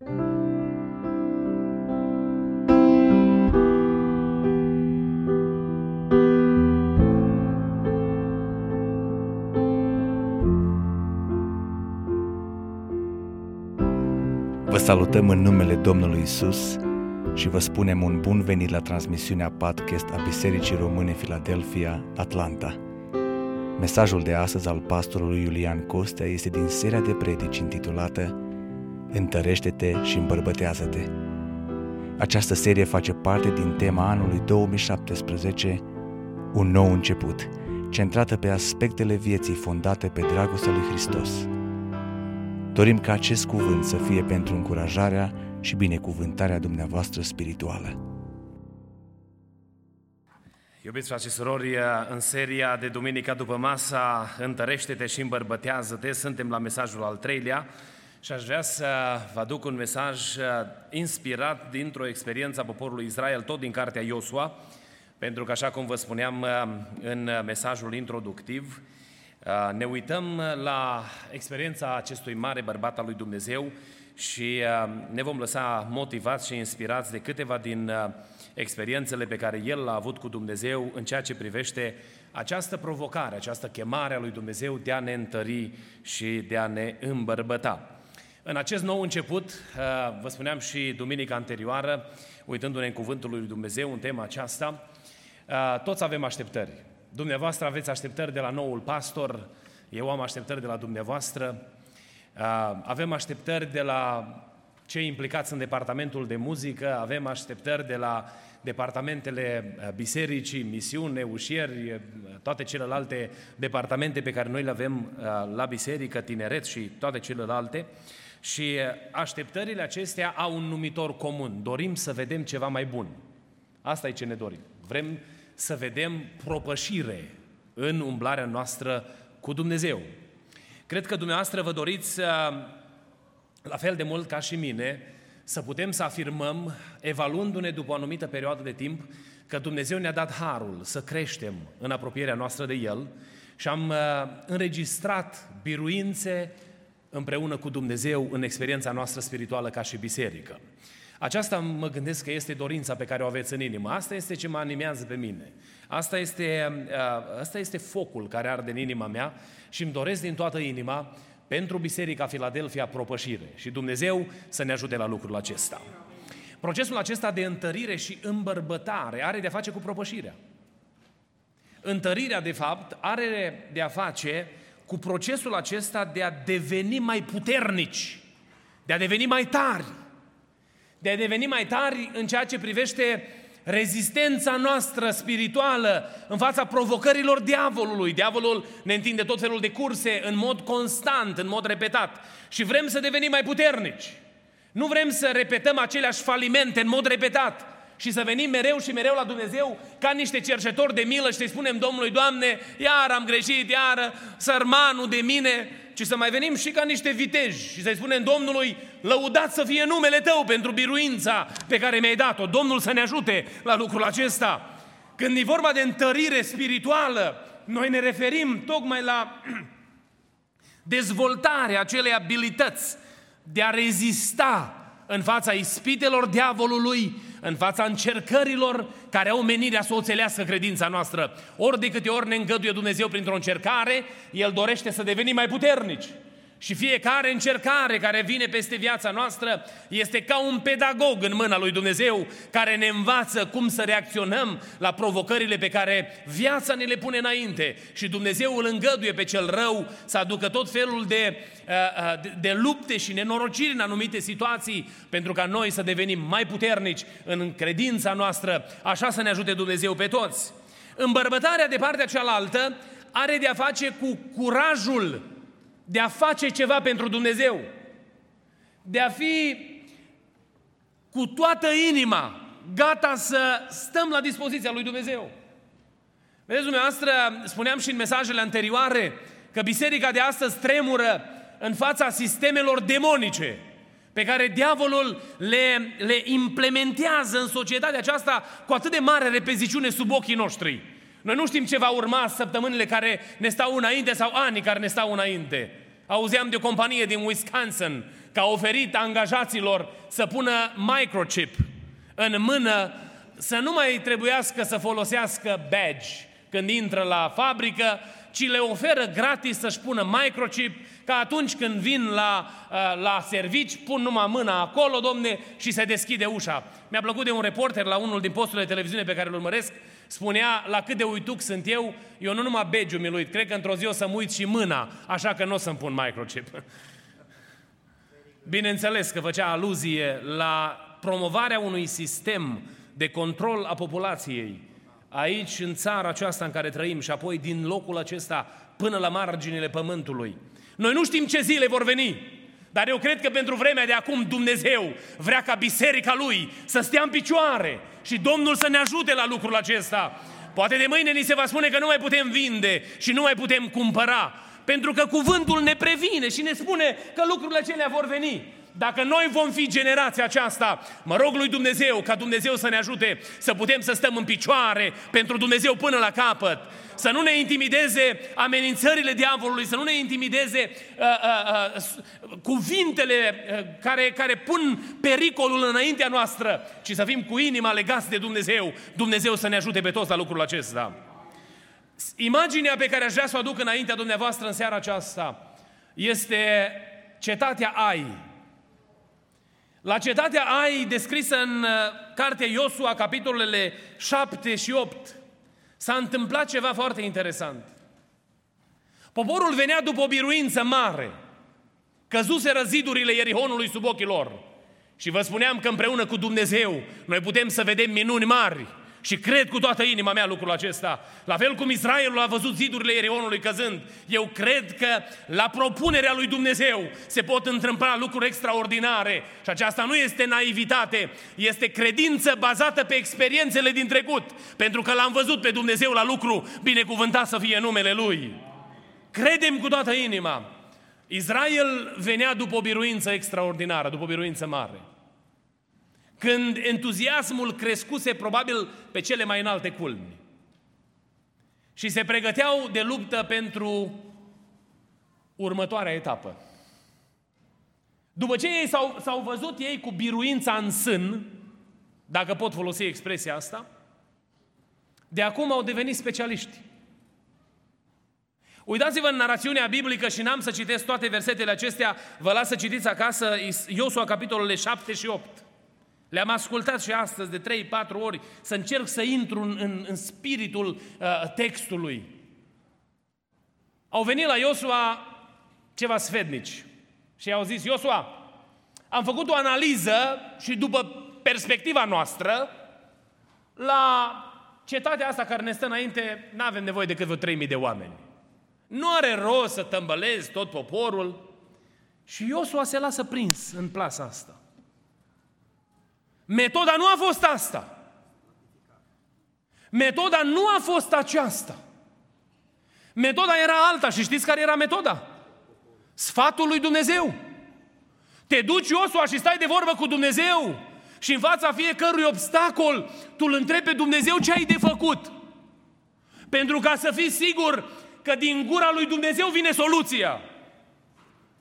Vă salutăm în numele Domnului Isus și vă spunem un bun venit la transmisiunea podcast a Bisericii Române Filadelfia, Atlanta. Mesajul de astăzi al pastorului Iulian Costea este din seria de predici intitulată Întărește-te și îmbărbătează-te. Această serie face parte din tema anului 2017, Un nou început, centrată pe aspectele vieții fondate pe dragostea lui Hristos. Dorim ca acest cuvânt să fie pentru încurajarea și binecuvântarea dumneavoastră spirituală. Iubiți frate și surori, în seria de duminica după masa Întărește-te și îmbărbătează-te, suntem la mesajul al treilea și aș vrea să vă aduc un mesaj inspirat dintr-o experiență a poporului Israel, tot din cartea Iosua, pentru că, așa cum vă spuneam în mesajul introductiv, ne uităm la experiența acestui mare bărbat al lui Dumnezeu și ne vom lăsa motivați și inspirați de câteva din experiențele pe care el l-a avut cu Dumnezeu în ceea ce privește această provocare, această chemare a lui Dumnezeu de a ne întări și de a ne îmbărbăta. În acest nou început, vă spuneam și duminica anterioară, uitându-ne în Cuvântul lui Dumnezeu, în tema aceasta, toți avem așteptări. Dumneavoastră aveți așteptări de la noul pastor, eu am așteptări de la dumneavoastră, avem așteptări de la cei implicați în departamentul de muzică, avem așteptări de la departamentele bisericii, misiune, ușieri, toate celelalte departamente pe care noi le avem la biserică, tineret și toate celelalte. Și așteptările acestea au un numitor comun. Dorim să vedem ceva mai bun. Asta e ce ne dorim. Vrem să vedem propășire în umblarea noastră cu Dumnezeu. Cred că dumneavoastră vă doriți, la fel de mult ca și mine, să putem să afirmăm, evaluându-ne după o anumită perioadă de timp, că Dumnezeu ne-a dat harul să creștem în apropierea noastră de El și am înregistrat biruințe împreună cu Dumnezeu în experiența noastră spirituală ca și biserică. Aceasta mă gândesc că este dorința pe care o aveți în inimă. Asta este ce mă animează pe mine. Asta este, asta este focul care arde în inima mea și îmi doresc din toată inima pentru Biserica Filadelfia propășire și Dumnezeu să ne ajute la lucrul acesta. Procesul acesta de întărire și îmbărbătare are de-a face cu propășirea. Întărirea, de fapt, are de-a face cu procesul acesta de a deveni mai puternici, de a deveni mai tari, de a deveni mai tari în ceea ce privește rezistența noastră spirituală în fața provocărilor diavolului. Diavolul ne întinde tot felul de curse în mod constant, în mod repetat și vrem să devenim mai puternici. Nu vrem să repetăm aceleași falimente în mod repetat și să venim mereu și mereu la Dumnezeu ca niște cercetori de milă și să-i spunem Domnului, Doamne, iar am greșit, iar sărmanul de mine, ci să mai venim și ca niște viteji și să-i spunem Domnului, lăudat să fie numele Tău pentru biruința pe care mi-ai dat-o. Domnul să ne ajute la lucrul acesta. Când e vorba de întărire spirituală, noi ne referim tocmai la dezvoltarea acelei abilități de a rezista în fața ispitelor diavolului, în fața încercărilor care au menirea să o țelească credința noastră. Ori de câte ori ne îngăduie Dumnezeu printr-o încercare, El dorește să devenim mai puternici. Și fiecare încercare care vine peste viața noastră este ca un pedagog în mâna lui Dumnezeu care ne învață cum să reacționăm la provocările pe care viața ne le pune înainte. Și Dumnezeu îl îngăduie pe cel rău să aducă tot felul de, uh, uh, de, de lupte și nenorociri în anumite situații pentru ca noi să devenim mai puternici în credința noastră. Așa să ne ajute Dumnezeu pe toți. Îmbărbătarea de partea cealaltă are de a face cu curajul de a face ceva pentru Dumnezeu, de a fi cu toată inima gata să stăm la dispoziția lui Dumnezeu. Vedeți, dumneavoastră, spuneam și în mesajele anterioare că biserica de astăzi tremură în fața sistemelor demonice pe care diavolul le, le implementează în societatea aceasta cu atât de mare repeziciune sub ochii noștri. Noi nu știm ce va urma săptămânile care ne stau înainte sau anii care ne stau înainte. Auzeam de o companie din Wisconsin că a oferit angajaților să pună microchip în mână, să nu mai trebuiască să folosească badge când intră la fabrică, ci le oferă gratis să-și pună microchip, ca atunci când vin la, uh, la servici, pun numai mâna acolo, domne, și se deschide ușa. Mi-a plăcut de un reporter la unul din posturile de televiziune pe care îl urmăresc, spunea la cât de uituc sunt eu, eu nu numai begiu mi uit, cred că într-o zi o să-mi uit și mâna, așa că nu o să-mi pun microchip. Bineînțeles că făcea aluzie la promovarea unui sistem de control a populației aici, în țara aceasta în care trăim și apoi din locul acesta până la marginile pământului. Noi nu știm ce zile vor veni, dar eu cred că pentru vremea de acum Dumnezeu vrea ca biserica Lui să stea în picioare și Domnul să ne ajute la lucrul acesta. Poate de mâine ni se va spune că nu mai putem vinde și nu mai putem cumpăra, pentru că cuvântul ne previne și ne spune că lucrurile acelea vor veni. Dacă noi vom fi generația aceasta, mă rog lui Dumnezeu ca Dumnezeu să ne ajute să putem să stăm în picioare pentru Dumnezeu până la capăt. Să nu ne intimideze amenințările diavolului, să nu ne intimideze uh, uh, uh, cuvintele uh, care, care pun pericolul înaintea noastră, ci să fim cu inima legați de Dumnezeu. Dumnezeu să ne ajute pe toți la lucrul acesta. Imaginea pe care aș vrea să o aduc înaintea dumneavoastră în seara aceasta este cetatea Ai, la cetatea Ai, descrisă în uh, cartea Iosua, capitolele 7 și 8, s-a întâmplat ceva foarte interesant. Poporul venea după o biruință mare. Căzuseră zidurile Ierihonului sub ochii lor. Și vă spuneam că împreună cu Dumnezeu noi putem să vedem minuni mari. Și cred cu toată inima mea lucrul acesta. La fel cum Israelul a văzut zidurile Erionului căzând, eu cred că la propunerea lui Dumnezeu se pot întâmpla lucruri extraordinare. Și aceasta nu este naivitate, este credință bazată pe experiențele din trecut. Pentru că l-am văzut pe Dumnezeu la lucru, binecuvântat să fie numele Lui. Credem cu toată inima. Israel venea după o biruință extraordinară, după o biruință mare când entuziasmul crescuse probabil pe cele mai înalte culmi. Și se pregăteau de luptă pentru următoarea etapă. După ce ei s-au, s-au văzut ei cu biruința în sân, dacă pot folosi expresia asta, de acum au devenit specialiști. Uitați-vă în narațiunea biblică și n-am să citesc toate versetele acestea, vă las să citiți acasă Iosua capitolele 7 și 8. Le-am ascultat și astăzi de 3-4 ori să încerc să intru în, în, în spiritul uh, textului. Au venit la Iosua ceva sfednici și au zis, Iosua, am făcut o analiză și după perspectiva noastră, la cetatea asta care ne stă înainte, nu avem nevoie decât vreo 3000 de oameni. Nu are rost să tămbălezi tot poporul. Și Iosua se lasă prins în plasa asta. Metoda nu a fost asta. Metoda nu a fost aceasta. Metoda era alta și știți care era metoda? Sfatul lui Dumnezeu. Te duci, Iosua, și stai de vorbă cu Dumnezeu și în fața fiecărui obstacol tu îl întrebi pe Dumnezeu ce ai de făcut. Pentru ca să fii sigur că din gura lui Dumnezeu vine soluția.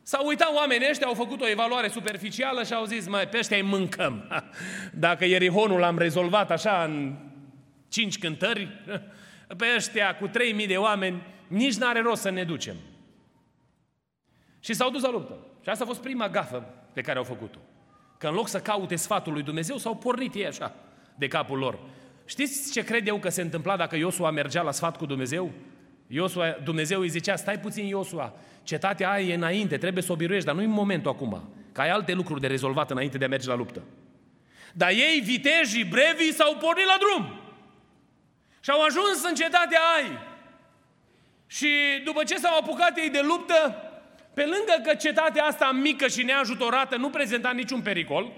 S-au uitat oamenii ăștia, au făcut o evaluare superficială și au zis, mai pe ăștia îi mâncăm. Dacă Ierihonul l-am rezolvat așa în cinci cântări, pe ăștia cu 3000 de oameni, nici n-are rost să ne ducem. Și s-au dus la luptă. Și asta a fost prima gafă pe care au făcut-o. Că în loc să caute sfatul lui Dumnezeu, s-au pornit ei așa, de capul lor. Știți ce cred eu că se întâmpla dacă Iosua mergea la sfat cu Dumnezeu? Iosua, Dumnezeu îi zicea, stai puțin Iosua, cetatea aia e înainte, trebuie să o biruiești, dar nu în momentul acum, că ai alte lucruri de rezolvat înainte de a merge la luptă. Dar ei, vitejii, brevii, s-au pornit la drum. Și au ajuns în cetatea ai. Și după ce s-au apucat ei de luptă, pe lângă că cetatea asta mică și neajutorată nu prezenta niciun pericol,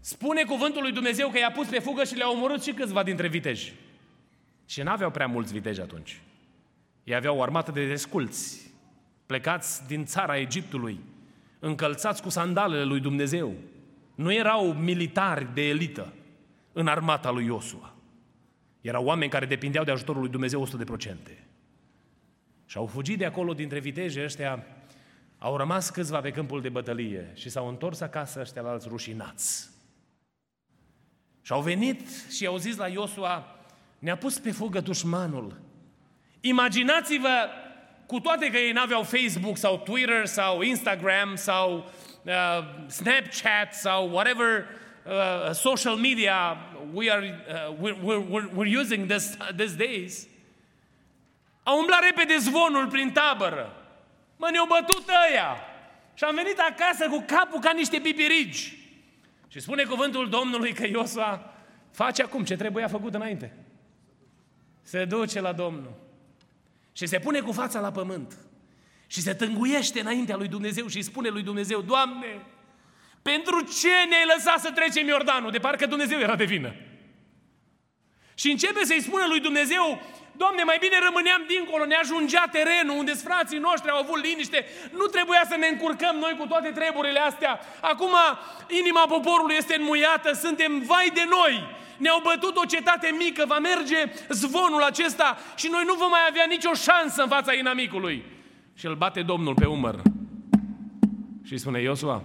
spune cuvântul lui Dumnezeu că i-a pus pe fugă și le-a omorât și câțiva dintre viteji. Și n-aveau prea mulți viteji atunci. Ei aveau o armată de desculți, plecați din țara Egiptului, încălțați cu sandalele lui Dumnezeu. Nu erau militari de elită în armata lui Iosua. Erau oameni care depindeau de ajutorul lui Dumnezeu 100%. Și au fugit de acolo dintre viteje ăștia Au rămas câțiva pe câmpul de bătălie și s-au întors acasă ăștia la alți rușinați. Și au venit și au zis la Iosua, ne-a pus pe fugă dușmanul. Imaginați-vă, cu toate că ei n-aveau Facebook sau Twitter sau Instagram sau uh, Snapchat sau whatever uh, social media we are, uh, we're, we're, we're using this, these days, au umblat repede zvonul prin tabără. Mă, ne-au bătut ăia. Și am venit acasă cu capul ca niște pipirigi. Și spune cuvântul Domnului că Iosua face acum ce trebuia făcut înainte. Se duce la Domnul și se pune cu fața la pământ și se tânguiește înaintea lui Dumnezeu și îi spune lui Dumnezeu, Doamne, pentru ce ne-ai lăsat să trecem Iordanul? De parcă Dumnezeu era de vină. Și începe să-i spună lui Dumnezeu, Doamne, mai bine rămâneam dincolo, ne ajungea terenul unde frații noștri au avut liniște, nu trebuia să ne încurcăm noi cu toate treburile astea. Acum inima poporului este înmuiată, suntem vai de noi. Ne-au bătut o cetate mică, va merge zvonul acesta și noi nu vom mai avea nicio șansă în fața inamicului. Și îl bate Domnul pe umăr și îi spune, Iosua,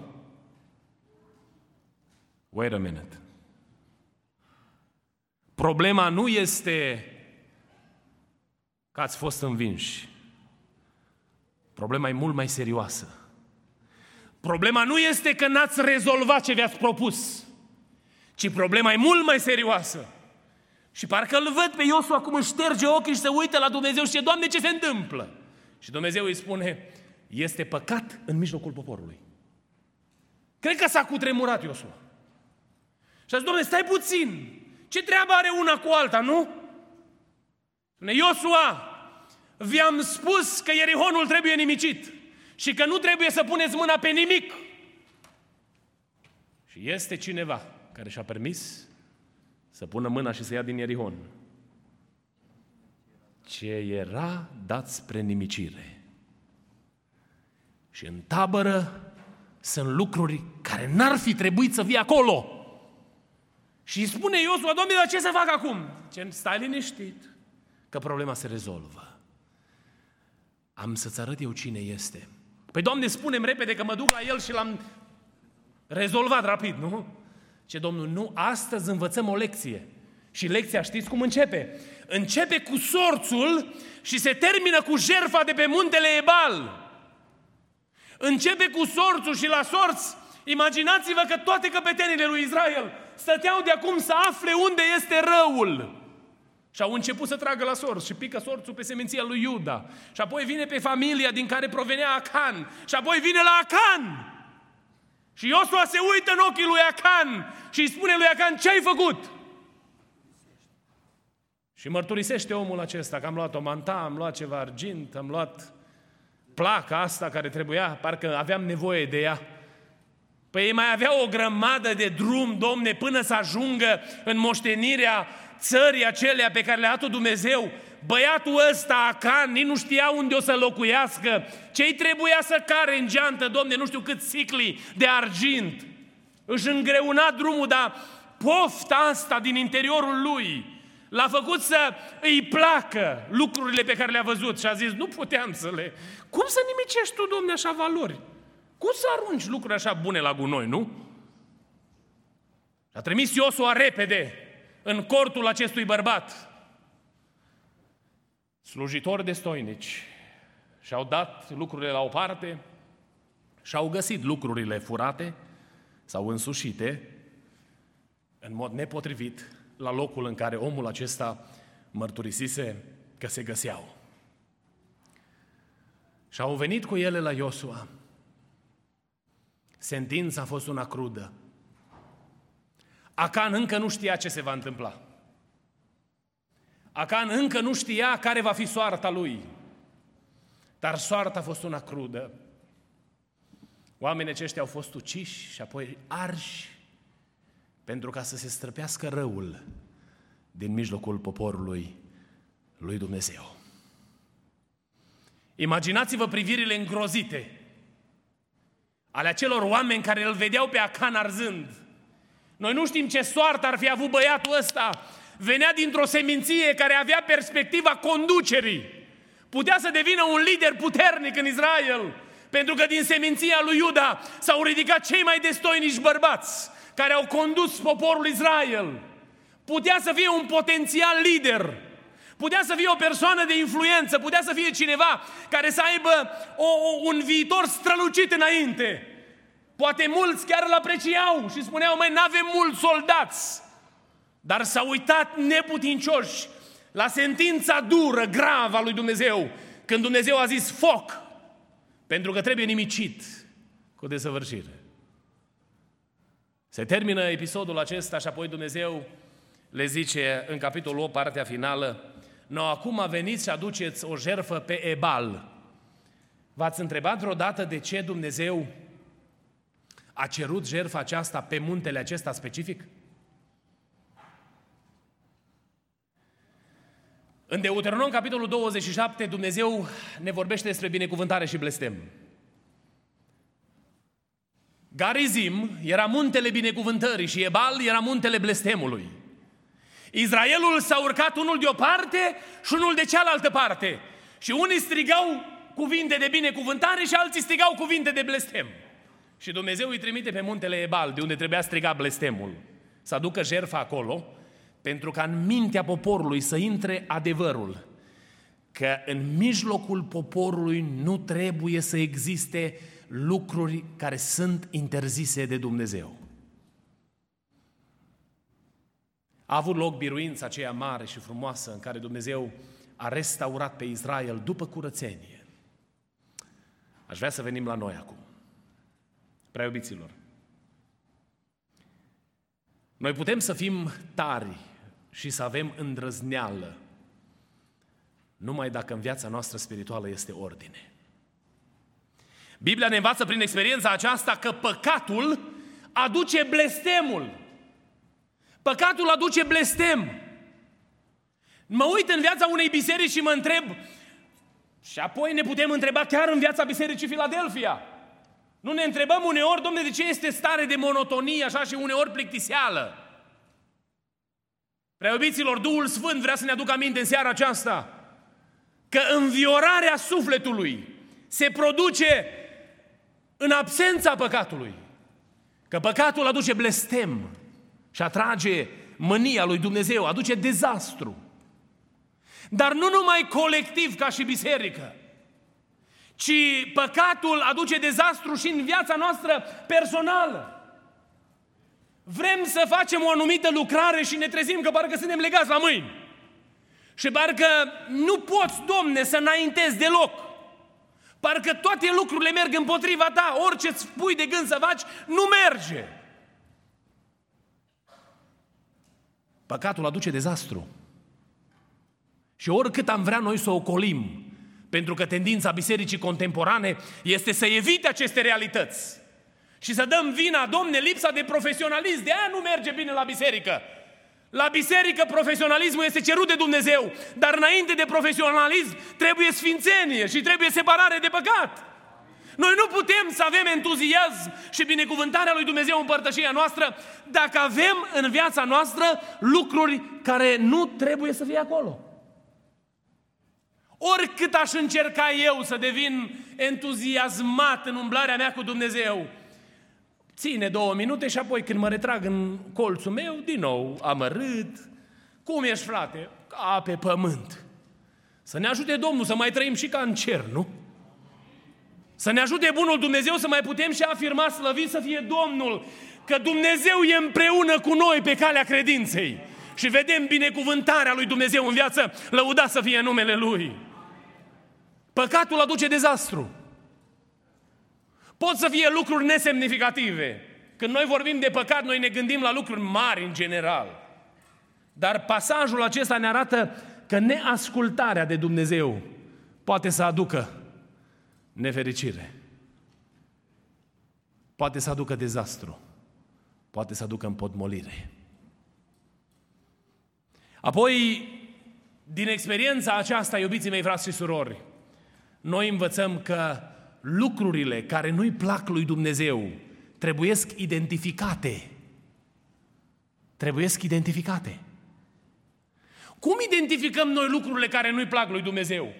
wait a minute. Problema nu este că ați fost învinși. Problema e mult mai serioasă. Problema nu este că n-ați rezolvat ce vi-ați propus, ci problema e mult mai serioasă. Și parcă îl văd pe Iosu acum își șterge ochii și se uită la Dumnezeu și zice, Doamne, ce se întâmplă? Și Dumnezeu îi spune, este păcat în mijlocul poporului. Cred că s-a cutremurat Iosu. Și a zis, Doamne, stai puțin. Ce treabă are una cu alta, nu? Spune, Iosua, vi-am spus că Ierihonul trebuie nimicit și că nu trebuie să puneți mâna pe nimic. Și este cineva care și-a permis să pună mâna și să ia din Ierihon. Ce era dat spre nimicire. Și în tabără sunt lucruri care n-ar fi trebuit să fie acolo. Și îi spune Iosua, Doamne, dar ce să fac acum? Ce, stai liniștit că problema se rezolvă. Am să-ți arăt eu cine este. Păi, Doamne, spunem repede că mă duc la el și l-am rezolvat rapid, nu? Ce, Domnul, nu, astăzi învățăm o lecție. Și lecția știți cum începe? Începe cu sorțul și se termină cu jerfa de pe muntele Ebal. Începe cu sorțul și la sorț, imaginați-vă că toate căpetenile lui Israel stăteau de acum să afle unde este răul. Și au început să tragă la sorț și pică sorțul pe seminția lui Iuda. Și apoi vine pe familia din care provenea Acan. Și apoi vine la Acan. Și Iosua se uită în ochii lui Acan și îi spune lui Acan, ce ai făcut? Și mărturisește omul acesta că am luat o manta, am luat ceva argint, am luat placa asta care trebuia, parcă aveam nevoie de ea. Păi ei mai avea o grămadă de drum, domne, până să ajungă în moștenirea țării acelea pe care le-a dat Dumnezeu, băiatul ăsta, Acan, nici nu știa unde o să locuiască, ce-i trebuia să care în geantă, domne, nu știu cât sicli de argint. Își îngreuna drumul, dar pofta asta din interiorul lui l-a făcut să îi placă lucrurile pe care le-a văzut și a zis, nu puteam să le... Cum să nimicești tu, domne, așa valori? Cum să arunci lucruri așa bune la gunoi, nu? A trimis Iosua repede în cortul acestui bărbat. Slujitori de stoinici și-au dat lucrurile la o parte și-au găsit lucrurile furate sau însușite în mod nepotrivit la locul în care omul acesta mărturisise că se găseau. Și au venit cu ele la Iosua. Sentința a fost una crudă. Acan încă nu știa ce se va întâmpla. Acan încă nu știa care va fi soarta lui. Dar soarta a fost una crudă. Oamenii aceștia au fost uciși și apoi arși pentru ca să se străpească răul din mijlocul poporului lui Dumnezeu. Imaginați-vă privirile îngrozite ale acelor oameni care îl vedeau pe Acan arzând – noi nu știm ce soartă ar fi avut băiatul ăsta. Venea dintr-o seminție care avea perspectiva conducerii. Putea să devină un lider puternic în Israel. Pentru că din seminția lui Iuda s-au ridicat cei mai destoinici bărbați care au condus poporul Israel. Putea să fie un potențial lider, putea să fie o persoană de influență, putea să fie cineva care să aibă o, o, un viitor strălucit înainte. Poate mulți chiar îl apreciau și spuneau, mai n-avem mulți soldați. Dar s-au uitat neputincioși la sentința dură, gravă a lui Dumnezeu, când Dumnezeu a zis foc, pentru că trebuie nimicit cu desăvârșire. Se termină episodul acesta și apoi Dumnezeu le zice în capitolul 8, partea finală, No, acum veniți și aduceți o jerfă pe Ebal. V-ați întrebat vreodată de ce Dumnezeu a cerut jertfa aceasta pe muntele acesta specific? În Deuteronom, capitolul 27, Dumnezeu ne vorbește despre binecuvântare și blestem. Garizim era muntele binecuvântării și Ebal era muntele blestemului. Israelul s-a urcat unul de o parte și unul de cealaltă parte. Și unii strigau cuvinte de binecuvântare și alții strigau cuvinte de blestem. Și Dumnezeu îi trimite pe muntele Ebal, de unde trebuia striga blestemul, să aducă jertfa acolo, pentru ca în mintea poporului să intre adevărul că în mijlocul poporului nu trebuie să existe lucruri care sunt interzise de Dumnezeu. A avut loc biruința aceea mare și frumoasă în care Dumnezeu a restaurat pe Israel după curățenie. Aș vrea să venim la noi acum. Prea iubiților. Noi putem să fim tari și să avem îndrăzneală numai dacă în viața noastră spirituală este ordine. Biblia ne învață prin experiența aceasta că păcatul aduce blestemul. Păcatul aduce blestem. Mă uit în viața unei biserici și mă întreb, și apoi ne putem întreba chiar în viața Bisericii Filadelfia. Nu ne întrebăm uneori, domne, de ce este stare de monotonie așa și uneori plictiseală? Preobiților, Duhul Sfânt vrea să ne aducă aminte în seara aceasta că înviorarea sufletului se produce în absența păcatului. Că păcatul aduce blestem și atrage mânia lui Dumnezeu, aduce dezastru. Dar nu numai colectiv ca și biserică, ci păcatul aduce dezastru și în viața noastră personală. Vrem să facem o anumită lucrare și ne trezim că parcă suntem legați la mâini. Și parcă nu poți, Domne, să înaintezi deloc. Parcă toate lucrurile merg împotriva ta, orice îți pui de gând să faci, nu merge. Păcatul aduce dezastru. Și oricât am vrea noi să o colim, pentru că tendința bisericii contemporane este să evite aceste realități și să dăm vina, domne, lipsa de profesionalism, de aia nu merge bine la biserică. La biserică profesionalismul este cerut de Dumnezeu, dar înainte de profesionalism trebuie sfințenie și trebuie separare de păcat. Noi nu putem să avem entuziasm și binecuvântarea lui Dumnezeu în părtășia noastră dacă avem în viața noastră lucruri care nu trebuie să fie acolo. Oricât aș încerca eu să devin entuziasmat în umblarea mea cu Dumnezeu, ține două minute și apoi când mă retrag în colțul meu, din nou amărât. Cum ești, frate? Ca pe pământ. Să ne ajute Domnul să mai trăim și ca în cer, nu? Să ne ajute Bunul Dumnezeu să mai putem și afirma slăvit să fie Domnul, că Dumnezeu e împreună cu noi pe calea credinței. Și vedem binecuvântarea lui Dumnezeu în viață, lăudat să fie numele Lui. Păcatul aduce dezastru. Pot să fie lucruri nesemnificative. Când noi vorbim de păcat, noi ne gândim la lucruri mari în general. Dar pasajul acesta ne arată că neascultarea de Dumnezeu poate să aducă nefericire. Poate să aducă dezastru. Poate să aducă împotmolire. Apoi, din experiența aceasta, iubiții mei, frați și surori, noi învățăm că lucrurile care nu-i plac lui Dumnezeu trebuiesc identificate. Trebuiesc identificate. Cum identificăm noi lucrurile care nu-i plac lui Dumnezeu?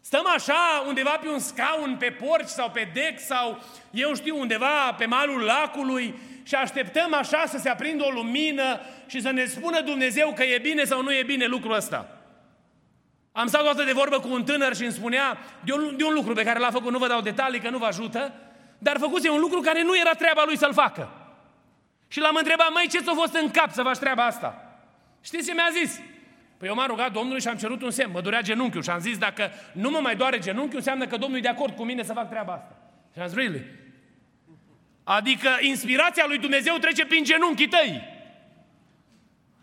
Stăm așa undeva pe un scaun, pe porci sau pe dec sau eu știu undeva pe malul lacului și așteptăm așa să se aprindă o lumină și să ne spună Dumnezeu că e bine sau nu e bine lucrul ăsta. Am stat toată de vorbă cu un tânăr și îmi spunea de un, de un lucru pe care l-a făcut, nu vă dau detalii că nu vă ajută, dar făcuse un lucru care nu era treaba lui să-l facă. Și l-am întrebat, măi, ce ți-a fost în cap să faci treaba asta? Știți ce mi-a zis? Păi eu m-am rugat Domnului și am cerut un semn, mă durea genunchiul și am zis, dacă nu mă mai doare genunchiul, înseamnă că Domnul e de acord cu mine să fac treaba asta. Și am zis, really? Adică inspirația lui Dumnezeu trece prin genunchii tăi.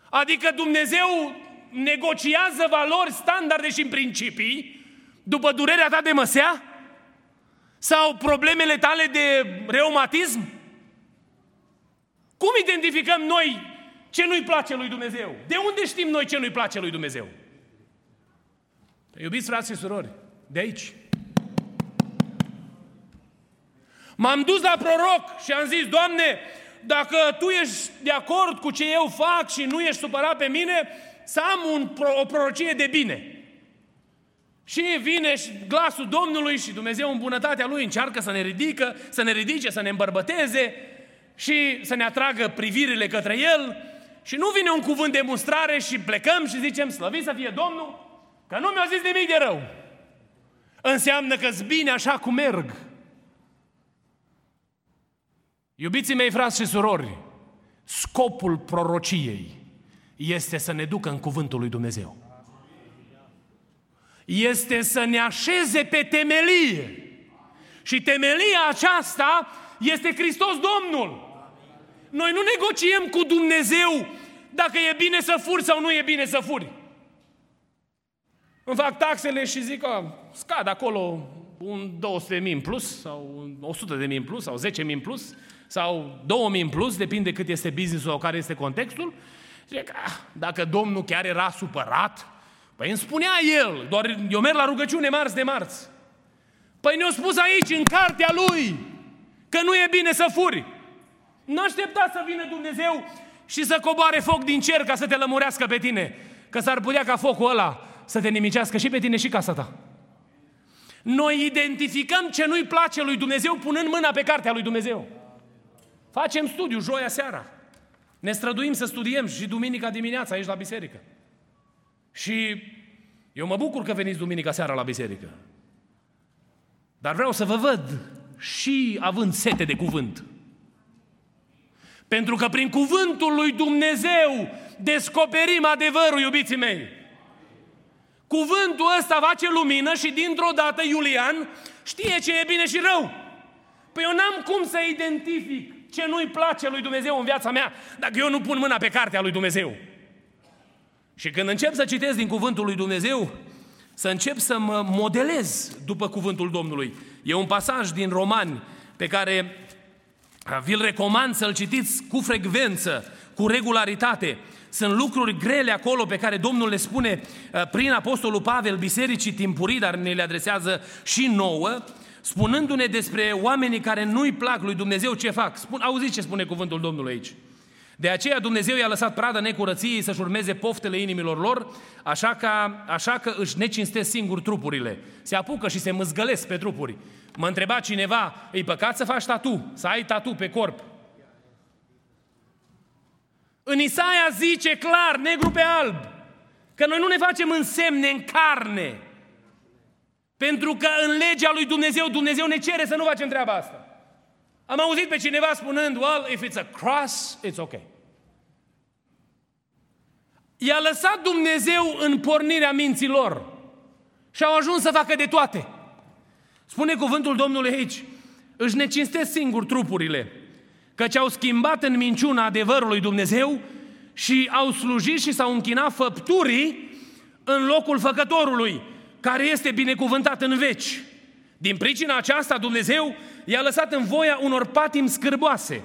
Adică Dumnezeu negociază valori, standarde și principii după durerea ta de măsea? Sau problemele tale de reumatism? Cum identificăm noi ce nu-i place lui Dumnezeu? De unde știm noi ce nu-i place lui Dumnezeu? Iubiți frați și surori, de aici. M-am dus la proroc și am zis, Doamne, dacă Tu ești de acord cu ce eu fac și nu ești supărat pe mine, să am un, o prorocie de bine. Și vine și glasul Domnului și Dumnezeu în bunătatea Lui încearcă să ne ridică, să ne ridice, să ne îmbărbăteze și să ne atragă privirile către El și nu vine un cuvânt de mustrare și plecăm și zicem slăvit să fie Domnul, că nu mi-a zis nimic de rău. Înseamnă că-s bine așa cum merg. Iubiții mei, frați și surori, scopul prorociei este să ne ducă în cuvântul lui Dumnezeu. Este să ne așeze pe temelie. Și temelia aceasta este Hristos Domnul. Noi nu negociem cu Dumnezeu dacă e bine să furi sau nu e bine să furi. Îmi fac taxele și zic că scad acolo un 200 mii în plus sau un 100 de mii în plus sau 10 mii în plus sau 2000 în plus, depinde cât este business sau care este contextul. Zice că ah, dacă Domnul chiar era supărat, păi îmi spunea el, doar eu merg la rugăciune marți de marți. Păi ne-a spus aici, în cartea lui, că nu e bine să furi. Nu aștepta să vină Dumnezeu și să coboare foc din cer ca să te lămurească pe tine. Că s-ar putea ca focul ăla să te nimicească și pe tine și casa ta. Noi identificăm ce nu-i place lui Dumnezeu punând mâna pe cartea lui Dumnezeu. Facem studiu joia seara. Ne străduim să studiem și duminica dimineața aici la biserică. Și eu mă bucur că veniți duminica seara la biserică. Dar vreau să vă văd și având sete de cuvânt. Pentru că prin cuvântul lui Dumnezeu descoperim adevărul, iubiții mei. Cuvântul ăsta face lumină și dintr-o dată Iulian știe ce e bine și rău. Păi eu n-am cum să identific ce nu-i place lui Dumnezeu în viața mea dacă eu nu pun mâna pe cartea lui Dumnezeu. Și când încep să citesc din cuvântul lui Dumnezeu, să încep să mă modelez după cuvântul Domnului. E un pasaj din Romani pe care vi-l recomand să-l citiți cu frecvență, cu regularitate. Sunt lucruri grele acolo pe care Domnul le spune uh, prin Apostolul Pavel bisericii timpurii, dar ne le adresează și nouă, spunându-ne despre oamenii care nu-i plac lui Dumnezeu ce fac. Spun, auziți ce spune cuvântul Domnului aici. De aceea Dumnezeu i-a lăsat pradă necurăției să-și urmeze poftele inimilor lor, așa, ca, așa că își necinstesc singur trupurile. Se apucă și se mâzgălesc pe trupuri. Mă întreba cineva, e păcat să faci tatu, să ai tatu pe corp. În Isaia zice clar, negru pe alb, că noi nu ne facem însemne în carne. Pentru că în legea lui Dumnezeu, Dumnezeu ne cere să nu facem treaba asta. Am auzit pe cineva spunând, well, if it's a cross, it's okay. I-a lăsat Dumnezeu în pornirea minților și au ajuns să facă de toate. Spune cuvântul Domnului aici, își necinstesc singur trupurile, căci au schimbat în minciuna adevărului Dumnezeu și au slujit și s-au închinat făpturii în locul făcătorului, care este binecuvântat în veci. Din pricina aceasta Dumnezeu i-a lăsat în voia unor patim scârboase,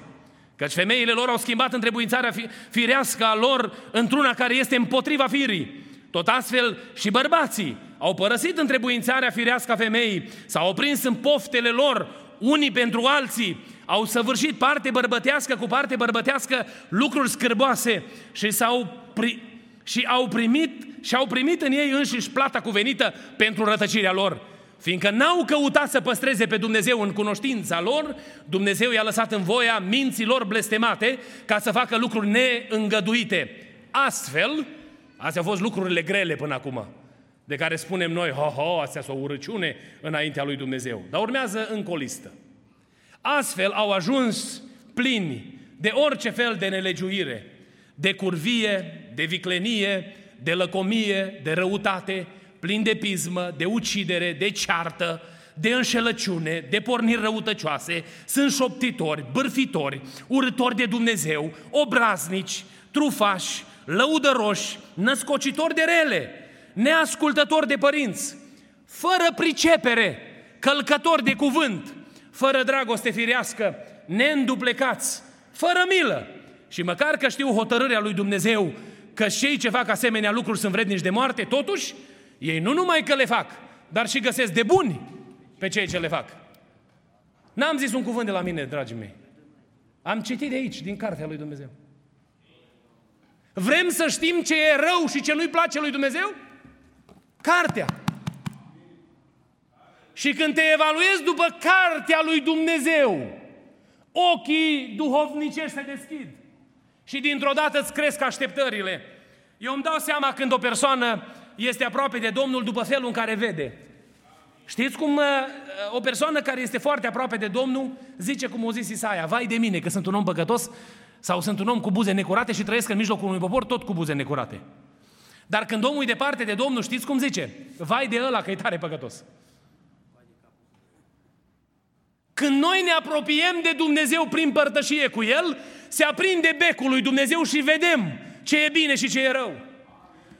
căci femeile lor au schimbat întrebuințarea firească a lor într-una care este împotriva firii. Tot astfel și bărbații au părăsit întrebuințarea firească a femeii, s-au oprins în poftele lor, unii pentru alții, au săvârșit parte bărbătească cu parte bărbătească lucruri scârboase și s-au, pri- și au primit, și au primit în ei înșiși plata cuvenită pentru rătăcirea lor. Fiindcă n-au căutat să păstreze pe Dumnezeu în cunoștința lor, Dumnezeu i-a lăsat în voia minților blestemate ca să facă lucruri neîngăduite. Astfel, astea au fost lucrurile grele până acum, de care spunem noi, ho, ho, astea sunt o urăciune înaintea lui Dumnezeu. Dar urmează încă o listă. Astfel au ajuns plini de orice fel de nelegiuire, de curvie, de viclenie, de lăcomie, de răutate, plin de pismă, de ucidere, de ceartă, de înșelăciune, de porniri răutăcioase, sunt șoptitori, bârfitori, urători de Dumnezeu, obraznici, trufași, lăudăroși, născocitori de rele, neascultători de părinți, fără pricepere, călcători de cuvânt, fără dragoste firească, neînduplecați, fără milă. Și măcar că știu hotărârea lui Dumnezeu că cei ce fac asemenea lucruri sunt vrednici de moarte, totuși, ei nu numai că le fac, dar și găsesc de buni pe cei ce le fac. N-am zis un cuvânt de la mine, dragii mei. Am citit de aici, din cartea lui Dumnezeu. Vrem să știm ce e rău și ce nu-i place lui Dumnezeu? Cartea. Și când te evaluezi după cartea lui Dumnezeu, ochii duhovnicești se deschid. Și dintr-o dată îți cresc așteptările. Eu îmi dau seama când o persoană este aproape de Domnul după felul în care vede. Știți cum uh, o persoană care este foarte aproape de Domnul zice cum o zis Isaia, vai de mine că sunt un om păcătos sau sunt un om cu buze necurate și trăiesc în mijlocul unui popor tot cu buze necurate. Dar când omul e departe de Domnul, știți cum zice? Vai de ăla că e tare păcătos. Când noi ne apropiem de Dumnezeu prin părtășie cu El, se aprinde becul lui Dumnezeu și vedem ce e bine și ce e rău.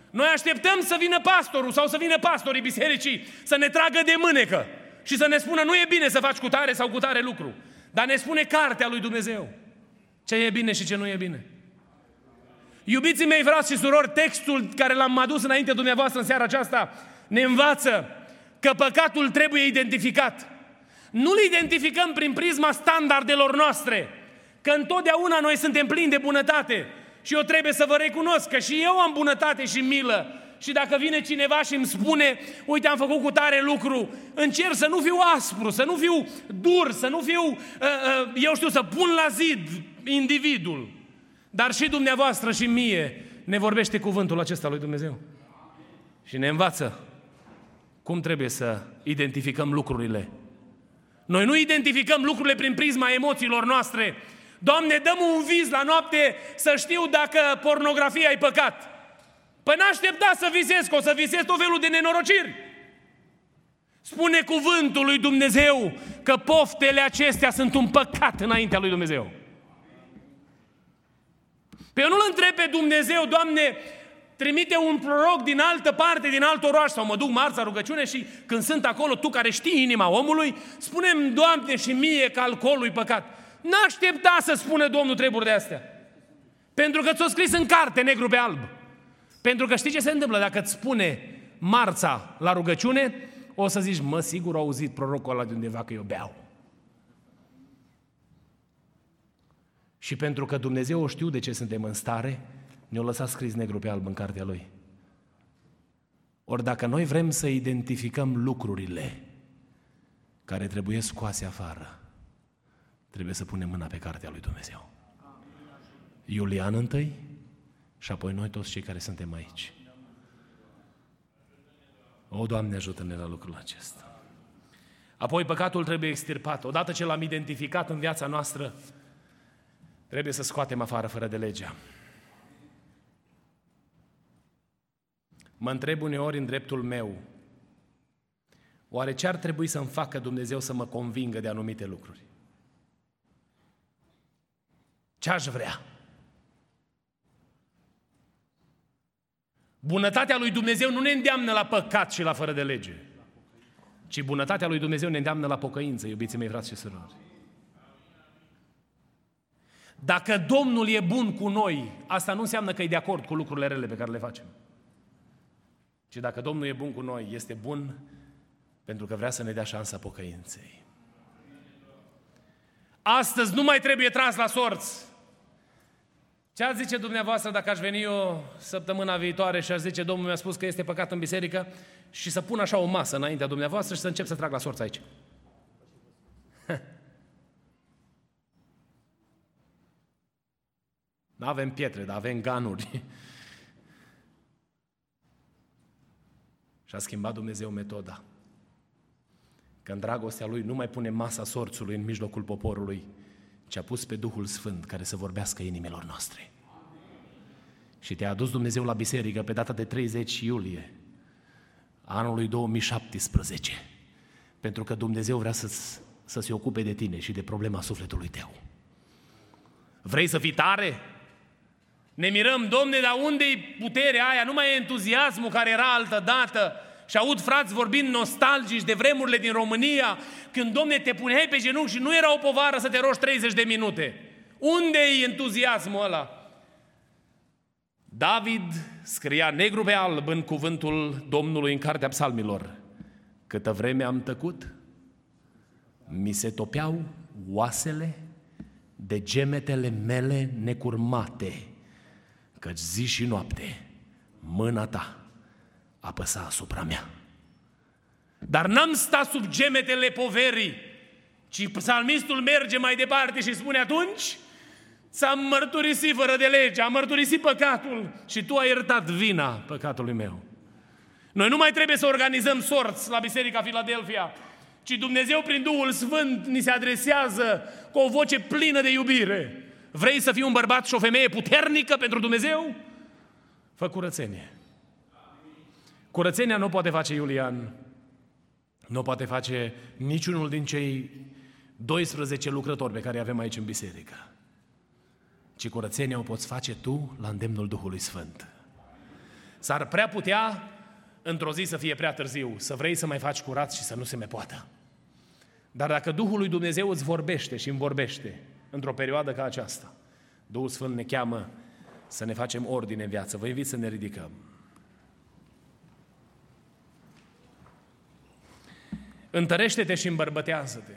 Noi așteptăm să vină pastorul sau să vină pastorii bisericii să ne tragă de mânecă și să ne spună nu e bine să faci cu tare sau cu tare lucru. Dar ne spune cartea lui Dumnezeu. Ce e bine și ce nu e bine. Iubiții mei, frați și surori, textul care l-am adus înainte dumneavoastră în seara aceasta ne învață că păcatul trebuie identificat. Nu-l identificăm prin prisma standardelor noastre, că întotdeauna noi suntem plini de bunătate. Și eu trebuie să vă recunosc că și eu am bunătate și milă. Și dacă vine cineva și îmi spune, uite, am făcut cu tare lucru, încerc să nu fiu aspru, să nu fiu dur, să nu fiu, uh, uh, eu știu, să pun la zid individul. Dar și dumneavoastră și mie ne vorbește cuvântul acesta lui Dumnezeu. Și ne învață cum trebuie să identificăm lucrurile. Noi nu identificăm lucrurile prin prisma emoțiilor noastre, Doamne, dăm un vis la noapte să știu dacă pornografia e păcat. Păi n-aștepta să visez, că o să visez tot felul de nenorociri. Spune cuvântul lui Dumnezeu că poftele acestea sunt un păcat înaintea lui Dumnezeu. Pe eu nu-L întreb pe Dumnezeu, Doamne, trimite un proroc din altă parte, din alt oraș, sau mă duc marța rugăciune și când sunt acolo, tu care știi inima omului, spunem, Doamne, și mie că alcoolul e păcat. N-aștepta să spună Domnul treburi de astea. Pentru că ți-o scris în carte, negru pe alb. Pentru că știi ce se întâmplă? Dacă îți spune marța la rugăciune, o să zici, mă, sigur au auzit prorocul ăla de undeva că eu beau. Și pentru că Dumnezeu o știu de ce suntem în stare, ne-o lăsat scris negru pe alb în cartea Lui. Ori dacă noi vrem să identificăm lucrurile care trebuie scoase afară, trebuie să punem mâna pe cartea lui Dumnezeu. Iulian întâi și apoi noi toți cei care suntem aici. O, Doamne, ajută-ne la lucrul acesta. Apoi păcatul trebuie extirpat. Odată ce l-am identificat în viața noastră, trebuie să scoatem afară fără de legea. Mă întreb uneori în dreptul meu, oare ce ar trebui să-mi facă Dumnezeu să mă convingă de anumite lucruri? Ce aș vrea? Bunătatea lui Dumnezeu nu ne îndeamnă la păcat și la fără de lege, ci bunătatea lui Dumnezeu ne îndeamnă la pocăință, iubiții mei, frați și surori. Dacă Domnul e bun cu noi, asta nu înseamnă că e de acord cu lucrurile rele pe care le facem. Ci dacă Domnul e bun cu noi, este bun pentru că vrea să ne dea șansa pocăinței. Astăzi nu mai trebuie tras la sorți. Ce ați zice dumneavoastră dacă aș veni eu săptămâna viitoare și aș zice Domnul mi-a spus că este păcat în biserică și să pun așa o masă înaintea dumneavoastră și să încep să trag la sorți aici? Nu avem pietre, dar avem ganuri. Și a schimbat Dumnezeu metoda. Că în dragostea Lui nu mai pune masa sorțului în mijlocul poporului, ci a pus pe Duhul Sfânt care să vorbească inimilor noastre. Și te-a adus Dumnezeu la biserică pe data de 30 iulie anului 2017, pentru că Dumnezeu vrea să, să se ocupe de tine și de problema sufletului tău. Vrei să fii tare? Ne mirăm, domne, dar unde e puterea aia? Nu mai e entuziasmul care era altă dată. Și aud frați vorbind nostalgici de vremurile din România, când, domne, te puneai pe genunchi și nu era o povară să te rogi 30 de minute. Unde e entuziasmul ăla? David scria negru pe alb în cuvântul Domnului în cartea psalmilor. Câtă vreme am tăcut, mi se topeau oasele de gemetele mele necurmate, căci zi și noapte mâna ta apăsa asupra mea. Dar n-am stat sub gemetele poverii, ci psalmistul merge mai departe și spune atunci, ți-am mărturisit fără de lege, am mărturisit păcatul și tu ai iertat vina păcatului meu. Noi nu mai trebuie să organizăm sorți la Biserica Filadelfia, ci Dumnezeu prin Duhul Sfânt ni se adresează cu o voce plină de iubire. Vrei să fii un bărbat și o femeie puternică pentru Dumnezeu? Fă curățenie. Curățenia nu poate face Iulian, nu poate face niciunul din cei 12 lucrători pe care îi avem aici în biserică. Ci curățenia o poți face tu la îndemnul Duhului Sfânt. S-ar prea putea într-o zi să fie prea târziu, să vrei să mai faci curat și să nu se mai poată. Dar dacă Duhul lui Dumnezeu îți vorbește și îmi vorbește într-o perioadă ca aceasta, Duhul Sfânt ne cheamă să ne facem ordine în viață. Vă invit să ne ridicăm. Întărește-te și îmbărbătează-te.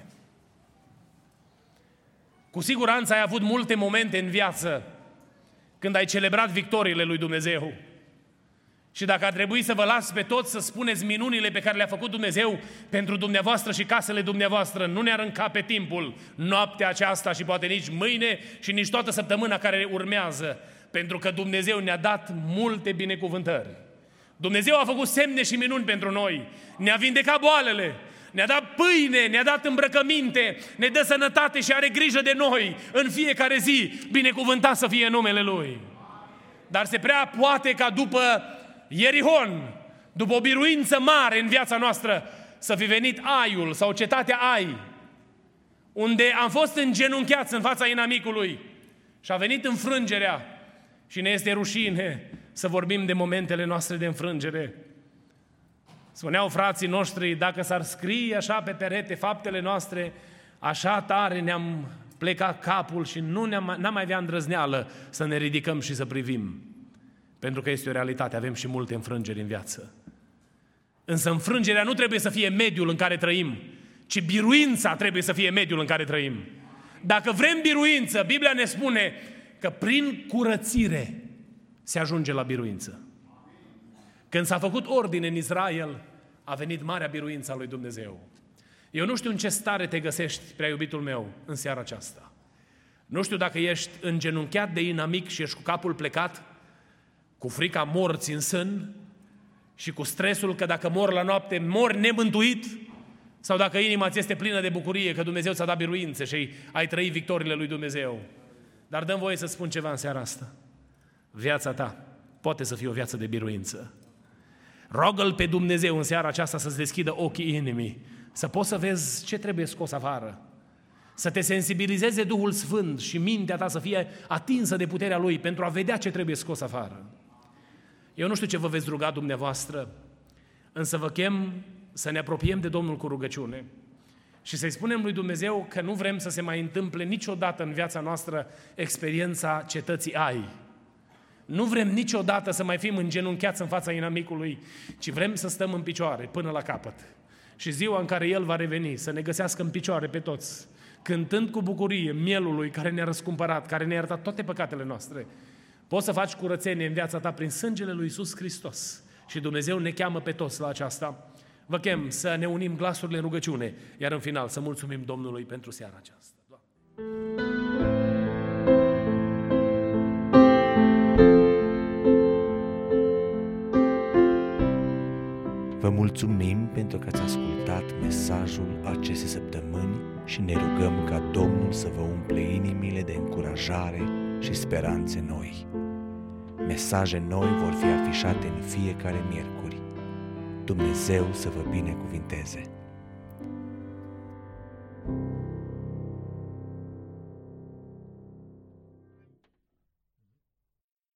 Cu siguranță ai avut multe momente în viață când ai celebrat victoriile lui Dumnezeu. Și dacă a trebuit să vă las pe toți să spuneți minunile pe care le-a făcut Dumnezeu pentru dumneavoastră și casele dumneavoastră, nu ne-ar încape timpul noaptea aceasta și poate nici mâine și nici toată săptămâna care urmează, pentru că Dumnezeu ne-a dat multe binecuvântări. Dumnezeu a făcut semne și minuni pentru noi, ne-a vindecat boalele, ne-a dat pâine, ne-a dat îmbrăcăminte, ne dă sănătate și are grijă de noi în fiecare zi. Binecuvântat să fie numele Lui. Dar se prea poate ca după Ierihon, după o biruință mare în viața noastră, să fi venit Aiul sau cetatea Ai, unde am fost îngenunchiați în fața inamicului și a venit înfrângerea și ne este rușine să vorbim de momentele noastre de înfrângere. Spuneau frații noștri, dacă s-ar scrie așa pe perete faptele noastre, așa tare ne-am plecat capul și nu ne-am, n-am mai avea îndrăzneală să ne ridicăm și să privim. Pentru că este o realitate, avem și multe înfrângeri în viață. Însă înfrângerea nu trebuie să fie mediul în care trăim, ci biruința trebuie să fie mediul în care trăim. Dacă vrem biruință, Biblia ne spune că prin curățire se ajunge la biruință. Când s-a făcut ordine în Israel, a venit marea biruință a lui Dumnezeu. Eu nu știu în ce stare te găsești, prea iubitul meu, în seara aceasta. Nu știu dacă ești îngenunchiat de inamic și ești cu capul plecat, cu frica morții în sân și cu stresul că dacă mor la noapte, mor nemântuit, sau dacă inima ți este plină de bucurie că Dumnezeu ți-a dat biruințe și ai trăit victoriile lui Dumnezeu. Dar dăm voie să spun ceva în seara asta. Viața ta poate să fie o viață de biruință. Rogă-L pe Dumnezeu în seara aceasta să-ți deschidă ochii inimii, să poți să vezi ce trebuie scos afară, să te sensibilizeze Duhul Sfânt și mintea ta să fie atinsă de puterea Lui pentru a vedea ce trebuie scos afară. Eu nu știu ce vă veți ruga dumneavoastră, însă vă chem să ne apropiem de Domnul cu rugăciune și să-i spunem lui Dumnezeu că nu vrem să se mai întâmple niciodată în viața noastră experiența cetății ai, nu vrem niciodată să mai fim îngenunchiați în fața inamicului, ci vrem să stăm în picioare până la capăt. Și ziua în care El va reveni, să ne găsească în picioare pe toți, cântând cu bucurie mielului care ne-a răscumpărat, care ne-a iertat toate păcatele noastre, poți să faci curățenie în viața ta prin sângele lui Isus Hristos. Și Dumnezeu ne cheamă pe toți la aceasta. Vă chem să ne unim glasurile în rugăciune, iar în final să mulțumim Domnului pentru seara aceasta. Vă mulțumim pentru că ați ascultat mesajul acestei săptămâni și ne rugăm ca Domnul să vă umple inimile de încurajare și speranțe noi. Mesaje noi vor fi afișate în fiecare miercuri. Dumnezeu să vă binecuvinteze!